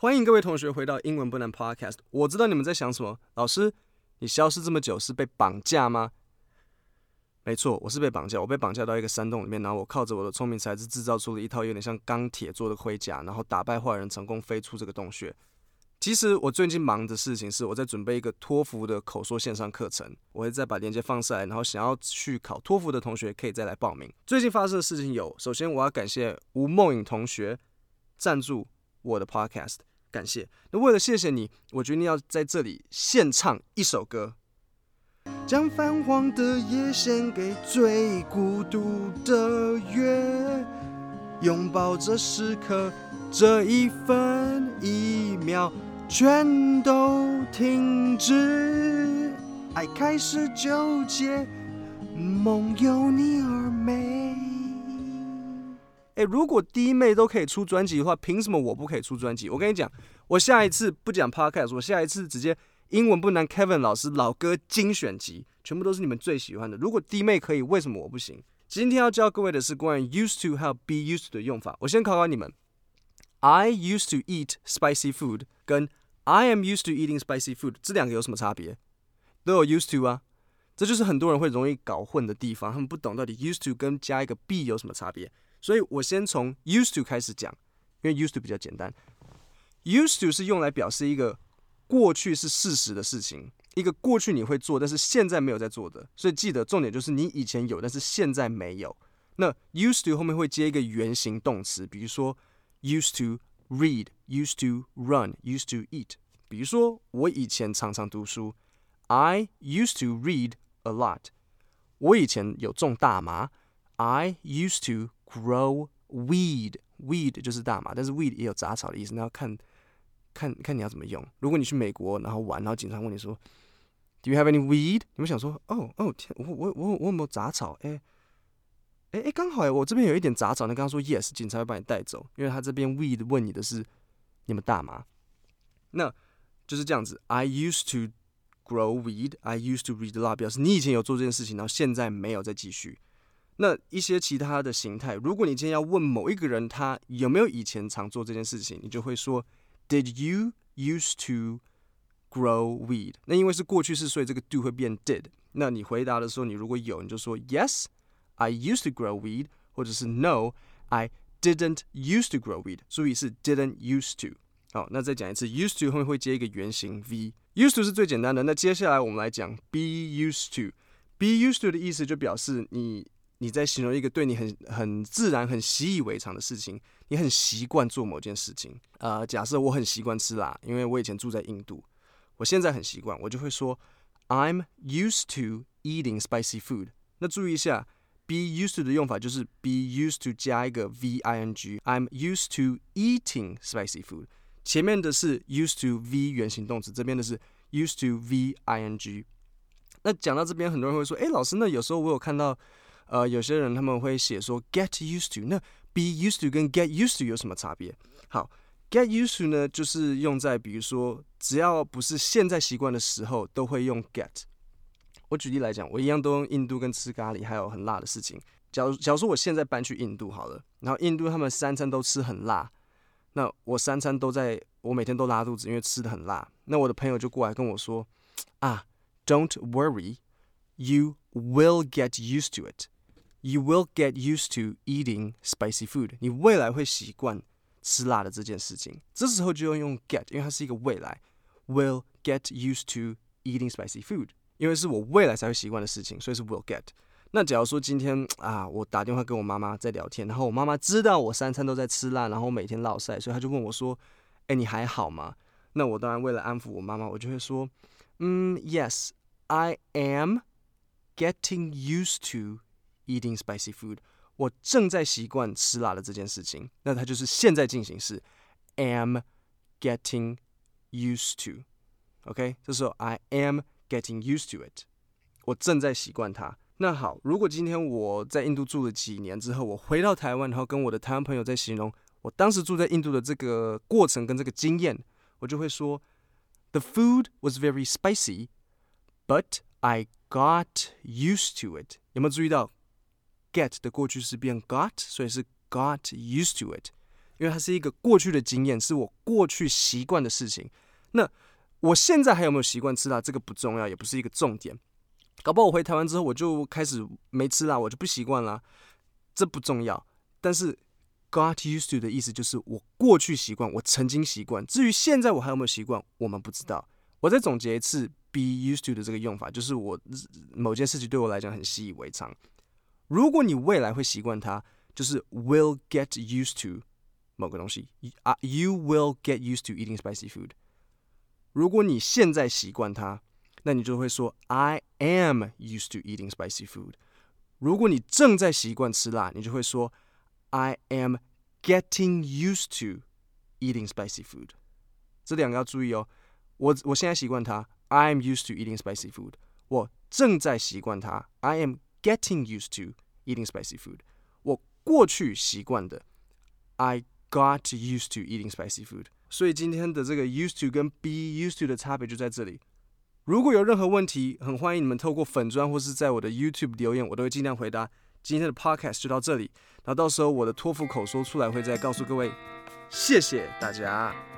欢迎各位同学回到英文不难 Podcast。我知道你们在想什么，老师，你消失这么久是被绑架吗？没错，我是被绑架。我被绑架到一个山洞里面，然后我靠着我的聪明才智制造出了一套有点像钢铁做的盔甲，然后打败坏人，成功飞出这个洞穴。其实我最近忙的事情是我在准备一个托福的口说线上课程，我会再把链接放上来，然后想要去考托福的同学可以再来报名。最近发生的事情有，首先我要感谢吴梦颖同学赞助我的 Podcast。感谢。那为了谢谢你，我决定要在这里献唱一首歌，将泛黄的夜献给最孤独的月，拥抱这时刻，这一分一秒全都停止，爱开始纠结，梦有你而。诶，如果弟妹都可以出专辑的话，凭什么我不可以出专辑？我跟你讲，我下一次不讲 Podcast，我下一次直接英文不难 Kevin 老师老歌精选集，全部都是你们最喜欢的。如果弟妹可以，为什么我不行？今天要教各位的是关于 used to 还有 be used 的用法。我先考考你们：I used to eat spicy food 跟 I am used to eating spicy food 这两个有什么差别？都有 used to 啊，这就是很多人会容易搞混的地方，他们不懂到底 used to 跟加一个 be 有什么差别。所以我先从 used to 开始讲，因为 used to 比较简单。used to 是用来表示一个过去是事实的事情，一个过去你会做，但是现在没有在做的。所以记得重点就是你以前有，但是现在没有。那 used to 后面会接一个原形动词，比如说 used to read、used to run、used to eat。比如说我以前常常读书，I used to read a lot。我以前有种大麻，I used to Grow weed，weed 就是大麻，但是 weed 也有杂草的意思。那要看，看看你要怎么用。如果你去美国然后玩，然后警察问你说，Do you have any weed？你们想说，哦哦天，我我我我有没有杂草？哎哎哎，刚好哎，我这边有一点杂草。那刚刚说 yes，警察会把你带走，因为他这边 weed 问你的是你们大麻。那就是这样子。I used to grow weed. I used to read a lot，表示你以前有做这件事情，然后现在没有再继续。那一些其他的形态，如果你今天要问某一个人他有没有以前常做这件事情，你就会说，Did you used to grow weed？那因为是过去式，所以这个 do 会变 did。那你回答的时候，你如果有，你就说 Yes，I used to grow weed，或者是 No，I didn't used to grow weed。注意是 didn't used to。好，那再讲一次，used to 后面会接一个原形 v。used to 是最简单的。那接下来我们来讲 be used to。be used to 的意思就表示你。你在形容一个对你很很自然、很习以为常的事情，你很习惯做某件事情。呃，假设我很习惯吃辣，因为我以前住在印度，我现在很习惯，我就会说 I'm used to eating spicy food。那注意一下，be used to 的用法就是 be used to 加一个 v-i-n-g。I'm used to eating spicy food。前面的是 used to v 原形动词，这边的是 used to v-i-n-g。那讲到这边，很多人会说，诶，老师，那有时候我有看到。呃，有些人他们会写说 get used to，那 be used to 跟 get used to 有什么差别？好，get used to 呢，就是用在比如说只要不是现在习惯的时候，都会用 get。我举例来讲，我一样都用印度跟吃咖喱还有很辣的事情。假如假如说我现在搬去印度好了，然后印度他们三餐都吃很辣，那我三餐都在，我每天都拉肚子，因为吃的很辣。那我的朋友就过来跟我说啊，Don't worry，you will get used to it。You will get used to eating spicy food。你未来会习惯吃辣的这件事情。这时候就要用 get，因为它是一个未来。Will get used to eating spicy food，因为是我未来才会习惯的事情，所以是 will get。那假如说今天 啊，我打电话跟我妈妈在聊天，然后我妈妈知道我三餐都在吃辣，然后每天落晒，所以她就问我说：“哎，你还好吗？”那我当然为了安抚我妈妈，我就会说：“嗯，Yes，I am getting used to。” Eating spicy food，我正在习惯吃辣的这件事情，那它就是现在进行式，am getting used to。OK，这时候 I am getting used to it，我正在习惯它。那好，如果今天我在印度住了几年之后，我回到台湾，然后跟我的台湾朋友在形容我当时住在印度的这个过程跟这个经验，我就会说，The food was very spicy，but I got used to it。有没有注意到？get 的过去式变 got，所以是 got used to it。因为它是一个过去的经验，是我过去习惯的事情。那我现在还有没有习惯吃辣？这个不重要，也不是一个重点。搞不好我回台湾之后，我就开始没吃辣，我就不习惯了，这不重要。但是 got used to 的意思就是我过去习惯，我曾经习惯。至于现在我还有没有习惯，我们不知道。我再总结一次 be used to 的这个用法，就是我某件事情对我来讲很习以为常。如果你未来会习惯它，就是 will get used to 某个东西啊，you will get used to eating spicy food。如果你现在习惯它，那你就会说 I am used to eating spicy food。如果你正在习惯吃辣，你就会说 I am getting used to eating spicy food。这两个要注意哦。我我现在习惯它，I am used to eating spicy food。我正在习惯它，I am getting used to eating spicy food。我过去习惯的，I got used to eating spicy food。所以今天的这个 used to 跟 be used to 的差别就在这里。如果有任何问题，很欢迎你们透过粉砖或是在我的 YouTube 留言，我都会尽量回答。今天的 Podcast 就到这里，那到时候我的托福口说出来会再告诉各位。谢谢大家。